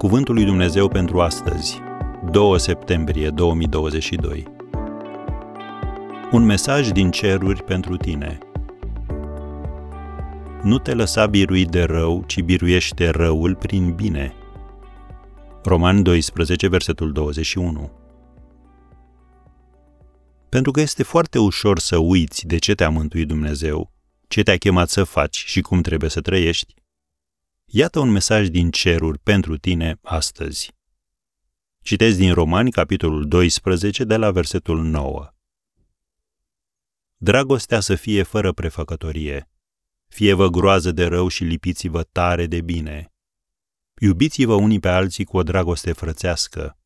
Cuvântul lui Dumnezeu pentru astăzi, 2 septembrie 2022. Un mesaj din ceruri pentru tine. Nu te lăsa birui de rău, ci biruiește răul prin bine. Roman 12, versetul 21. Pentru că este foarte ușor să uiți de ce te-a mântuit Dumnezeu, ce te-a chemat să faci și cum trebuie să trăiești, Iată un mesaj din ceruri pentru tine astăzi. Citez din Romani, capitolul 12, de la versetul 9. Dragostea să fie fără prefăcătorie. Fie-vă groază de rău și lipiți-vă tare de bine. Iubiți-vă unii pe alții cu o dragoste frățească.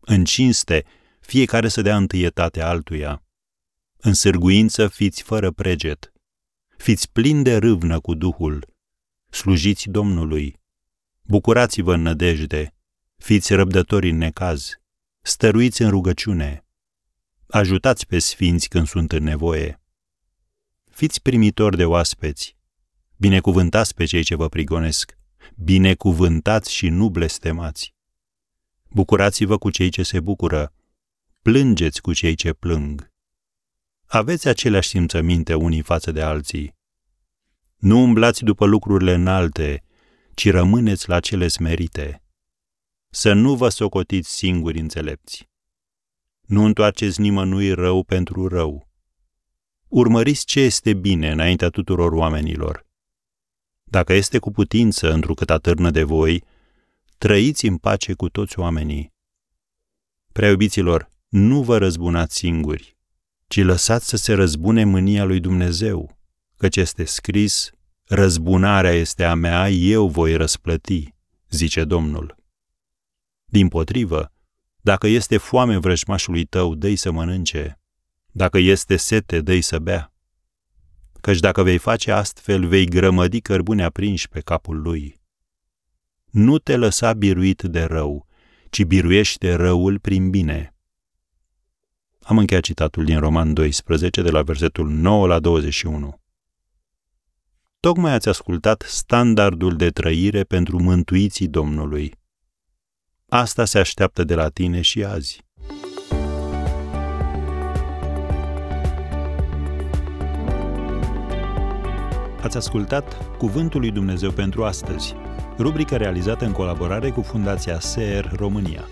În cinste, fiecare să dea întâietate altuia. În sârguință fiți fără preget. Fiți plini de râvnă cu Duhul slujiți Domnului, bucurați-vă în nădejde, fiți răbdători în necaz, stăruiți în rugăciune, ajutați pe sfinți când sunt în nevoie. Fiți primitori de oaspeți, binecuvântați pe cei ce vă prigonesc, binecuvântați și nu blestemați. Bucurați-vă cu cei ce se bucură, plângeți cu cei ce plâng. Aveți aceleași simțăminte unii față de alții, nu umblați după lucrurile înalte, ci rămâneți la cele smerite. Să nu vă socotiți singuri înțelepți. Nu întoarceți nimănui rău pentru rău. Urmăriți ce este bine înaintea tuturor oamenilor. Dacă este cu putință, întrucât atârnă de voi, trăiți în pace cu toți oamenii. Prea nu vă răzbunați singuri, ci lăsați să se răzbune mânia lui Dumnezeu căci este scris, răzbunarea este a mea, eu voi răsplăti, zice Domnul. Din potrivă, dacă este foame vrăjmașului tău, dă să mănânce. Dacă este sete, dă să bea. Căci dacă vei face astfel, vei grămădi cărbune aprinși pe capul lui. Nu te lăsa biruit de rău, ci biruiește răul prin bine. Am încheiat citatul din Roman 12, de la versetul 9 la 21. Tocmai ați ascultat standardul de trăire pentru mântuiții Domnului. Asta se așteaptă de la tine și azi. Ați ascultat Cuvântul lui Dumnezeu pentru astăzi, rubrica realizată în colaborare cu Fundația SER România.